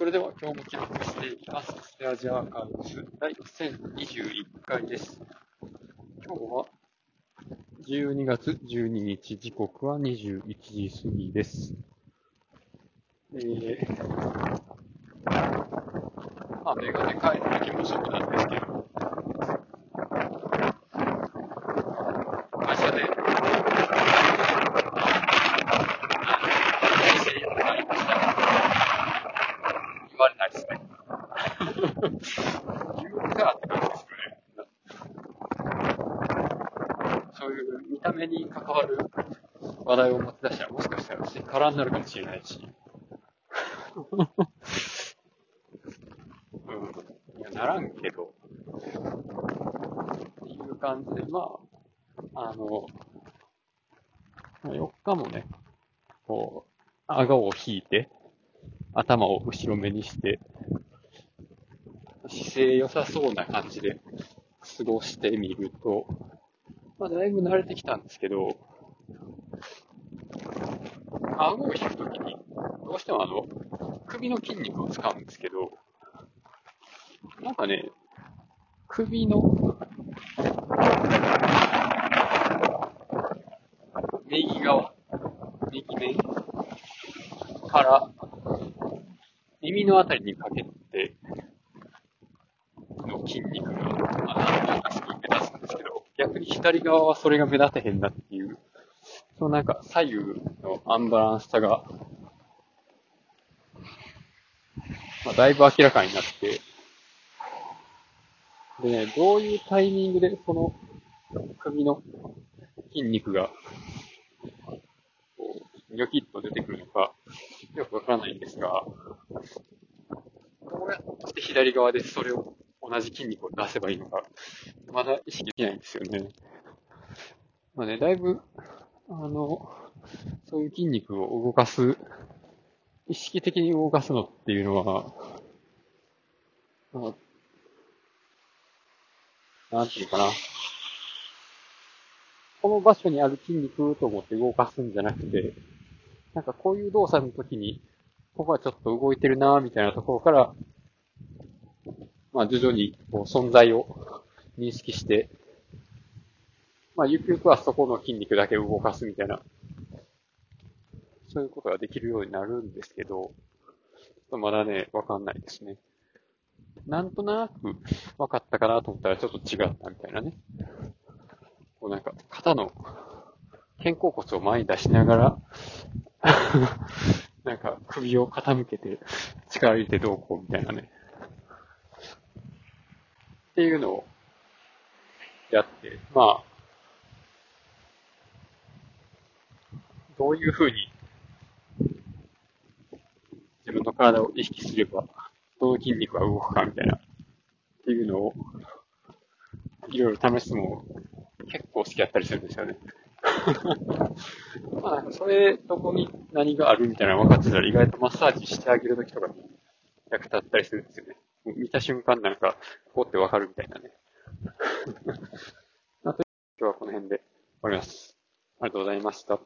それでは今日も記録していきます。スペアジャーカーズ第1021回です。今日は12月12日、時刻は21時過ぎです。えー、まあ、メガネ帰る時もそうなんですけど、会社で、先生になりました。言われないですね。言うかって感じですよね。ういう見た目に関わる話題を持ち出したら、もしかしたら私空になるかもしれないし。うん。いや、ならんけど。っていう感じで、まあ、あの、4日もね、こう、顎を引いて、頭を後ろ目にして、姿勢良さそうな感じで過ごしてみると、まあ、だいぶ慣れてきたんですけど、顎を引くときに、どうしてもあの、首の筋肉を使うんですけど、なんかね、首の、右側、右面から、耳のあたりにかけての筋肉が、まあ、なんというかすごに左側はそれが目立てへんなっていう、そのなんか左右のアンバランスさが、まあ、だいぶ明らかになって、でね、どういうタイミングでこの首の筋肉が、こう、ニョキッと出てくるのか、よくわからないんですが、どうやって左側でそれを、同じ筋肉を出せばいいのか、まだ意識できないんですよね。まあね、だいぶ、あの、そういう筋肉を動かす、意識的に動かすのっていうのは、まあ、なんていうかな。この場所にある筋肉と思って動かすんじゃなくて、なんかこういう動作の時に、ここはちょっと動いてるなみたいなところから、まあ徐々にこう存在を認識して、まあゆくゆくはそこの筋肉だけ動かすみたいな、そういうことができるようになるんですけど、ちょっとまだね、わかんないですね。なんとなく分かったかなと思ったらちょっと違ったみたいなね。こうなんか肩の肩甲骨を前に出しながら、なんか首を傾けて力入れてどうこうみたいなね。っていうのをやって、まあ、どういうふうに自分の体を意識すれば、どの筋肉が動くかみたいな、っていうのを、いろいろ試すのも結構好きだったりするんですよね。まあ、それ、どこに何があるみたいなの分かってたら意外とマッサージしてあげるときとかに役立ったりするんですよね。見た瞬間なんか、こうって分かるみたいなね。まあ、と今日はこの辺で終わります。ありがとうございました。